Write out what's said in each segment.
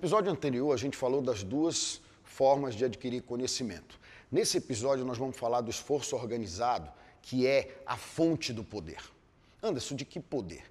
Episódio anterior, a gente falou das duas formas de adquirir conhecimento. Nesse episódio, nós vamos falar do esforço organizado, que é a fonte do poder. Anderson, de que poder?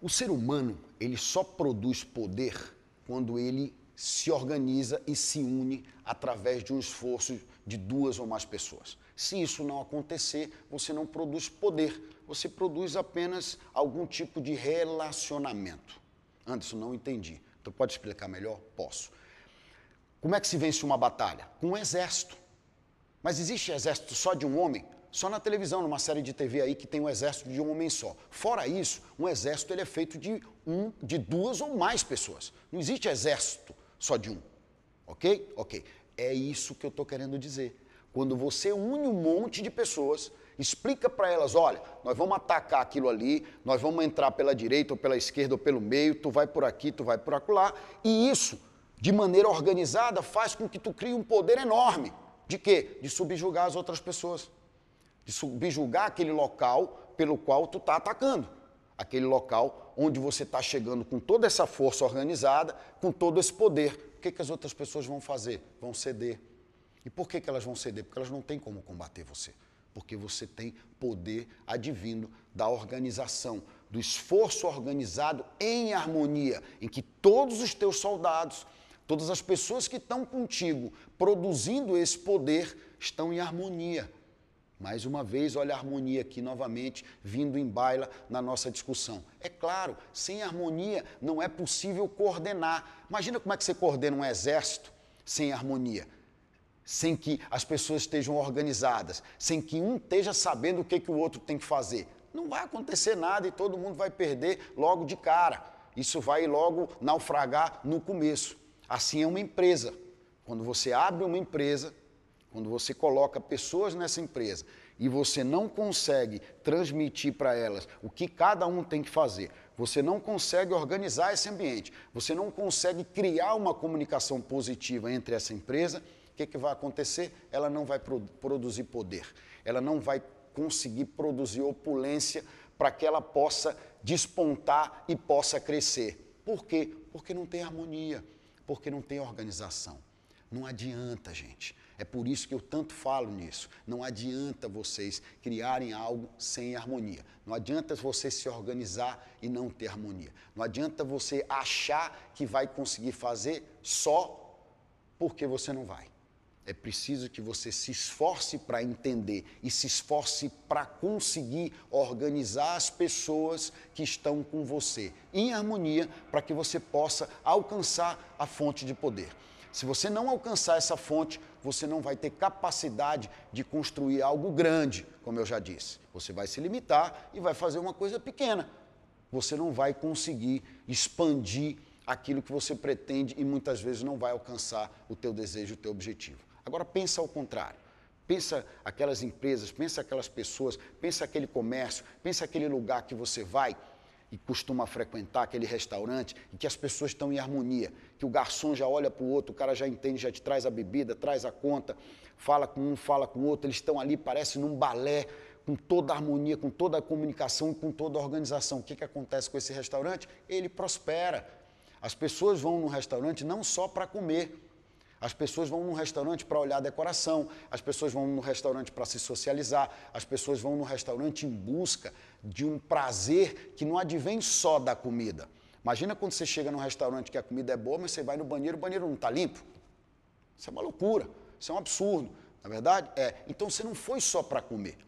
O ser humano, ele só produz poder quando ele se organiza e se une através de um esforço de duas ou mais pessoas. Se isso não acontecer, você não produz poder, você produz apenas algum tipo de relacionamento. Anderson, não entendi. Tu pode explicar melhor? Posso. Como é que se vence uma batalha? Com um exército. Mas existe exército só de um homem? Só na televisão, numa série de TV aí que tem um exército de um homem só. Fora isso, um exército ele é feito de um, de duas ou mais pessoas. Não existe exército só de um. Ok? Ok. É isso que eu estou querendo dizer. Quando você une um monte de pessoas, explica para elas: olha, nós vamos atacar aquilo ali, nós vamos entrar pela direita ou pela esquerda ou pelo meio, tu vai por aqui, tu vai por acolá, e isso, de maneira organizada, faz com que tu crie um poder enorme. De quê? De subjugar as outras pessoas. De subjugar aquele local pelo qual tu está atacando aquele local onde você está chegando com toda essa força organizada, com todo esse poder. O que, que as outras pessoas vão fazer? Vão ceder. E por que, que elas vão ceder? Porque elas não têm como combater você. Porque você tem poder advindo da organização, do esforço organizado em harmonia, em que todos os teus soldados, todas as pessoas que estão contigo produzindo esse poder, estão em harmonia mais uma vez, olha a harmonia aqui novamente, vindo em baila na nossa discussão. É claro, sem harmonia não é possível coordenar. Imagina como é que você coordena um exército sem harmonia, sem que as pessoas estejam organizadas, sem que um esteja sabendo o que, que o outro tem que fazer. Não vai acontecer nada e todo mundo vai perder logo de cara. Isso vai logo naufragar no começo. Assim é uma empresa. Quando você abre uma empresa, quando você coloca pessoas nessa empresa e você não consegue transmitir para elas o que cada um tem que fazer, você não consegue organizar esse ambiente, você não consegue criar uma comunicação positiva entre essa empresa, o que, que vai acontecer? Ela não vai pro produzir poder, ela não vai conseguir produzir opulência para que ela possa despontar e possa crescer. Por quê? Porque não tem harmonia, porque não tem organização. Não adianta, gente. É por isso que eu tanto falo nisso. Não adianta vocês criarem algo sem harmonia. Não adianta você se organizar e não ter harmonia. Não adianta você achar que vai conseguir fazer só porque você não vai. É preciso que você se esforce para entender e se esforce para conseguir organizar as pessoas que estão com você em harmonia para que você possa alcançar a fonte de poder. Se você não alcançar essa fonte, você não vai ter capacidade de construir algo grande, como eu já disse. Você vai se limitar e vai fazer uma coisa pequena. Você não vai conseguir expandir aquilo que você pretende e muitas vezes não vai alcançar o teu desejo, o teu objetivo. Agora pensa ao contrário. Pensa aquelas empresas, pensa aquelas pessoas, pensa aquele comércio, pensa aquele lugar que você vai e costuma frequentar aquele restaurante e que as pessoas estão em harmonia, que o garçom já olha para o outro, o cara já entende, já te traz a bebida, traz a conta, fala com um, fala com o outro, eles estão ali, parece num balé, com toda a harmonia, com toda a comunicação, com toda a organização. O que, que acontece com esse restaurante? Ele prospera. As pessoas vão no restaurante não só para comer, as pessoas vão num restaurante para olhar a decoração, as pessoas vão no restaurante para se socializar, as pessoas vão no restaurante em busca de um prazer que não advém só da comida. Imagina quando você chega num restaurante que a comida é boa, mas você vai no banheiro, o banheiro não está limpo. Isso é uma loucura, isso é um absurdo. Na é verdade, é. Então você não foi só para comer.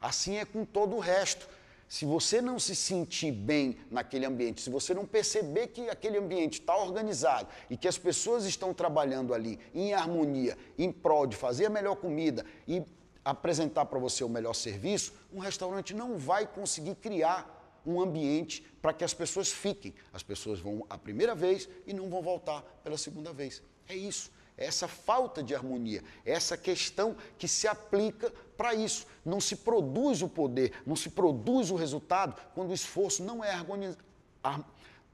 Assim é com todo o resto. Se você não se sentir bem naquele ambiente, se você não perceber que aquele ambiente está organizado e que as pessoas estão trabalhando ali em harmonia, em prol de fazer a melhor comida e apresentar para você o melhor serviço, um restaurante não vai conseguir criar um ambiente para que as pessoas fiquem. As pessoas vão a primeira vez e não vão voltar pela segunda vez. É isso essa falta de harmonia, essa questão que se aplica para isso. Não se produz o poder, não se produz o resultado quando o esforço não é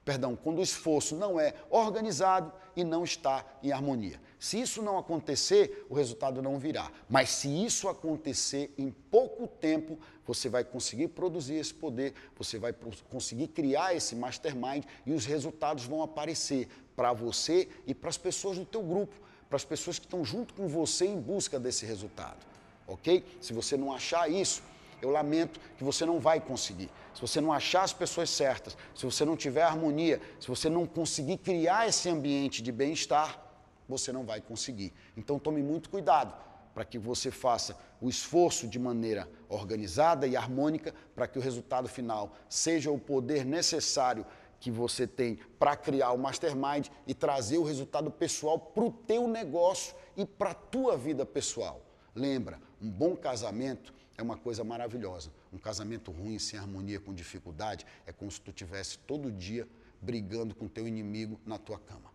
Perdão, quando o esforço não é organizado e não está em harmonia. Se isso não acontecer, o resultado não virá. Mas se isso acontecer em pouco tempo, você vai conseguir produzir esse poder, você vai conseguir criar esse mastermind e os resultados vão aparecer para você e para as pessoas do teu grupo, para as pessoas que estão junto com você em busca desse resultado. OK? Se você não achar isso, eu lamento que você não vai conseguir. Se você não achar as pessoas certas, se você não tiver harmonia, se você não conseguir criar esse ambiente de bem-estar, você não vai conseguir. Então tome muito cuidado para que você faça o esforço de maneira organizada e harmônica para que o resultado final seja o poder necessário que você tem para criar o mastermind e trazer o resultado pessoal para o teu negócio e para a tua vida pessoal. Lembra, um bom casamento é uma coisa maravilhosa. Um casamento ruim, sem harmonia, com dificuldade, é como se tu tivesse todo dia brigando com teu inimigo na tua cama.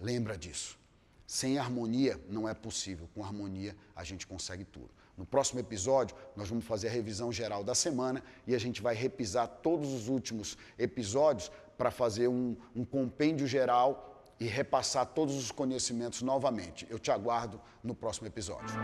Lembra disso. Sem harmonia não é possível. Com harmonia a gente consegue tudo. No próximo episódio, nós vamos fazer a revisão geral da semana e a gente vai repisar todos os últimos episódios para fazer um, um compêndio geral e repassar todos os conhecimentos novamente. Eu te aguardo no próximo episódio.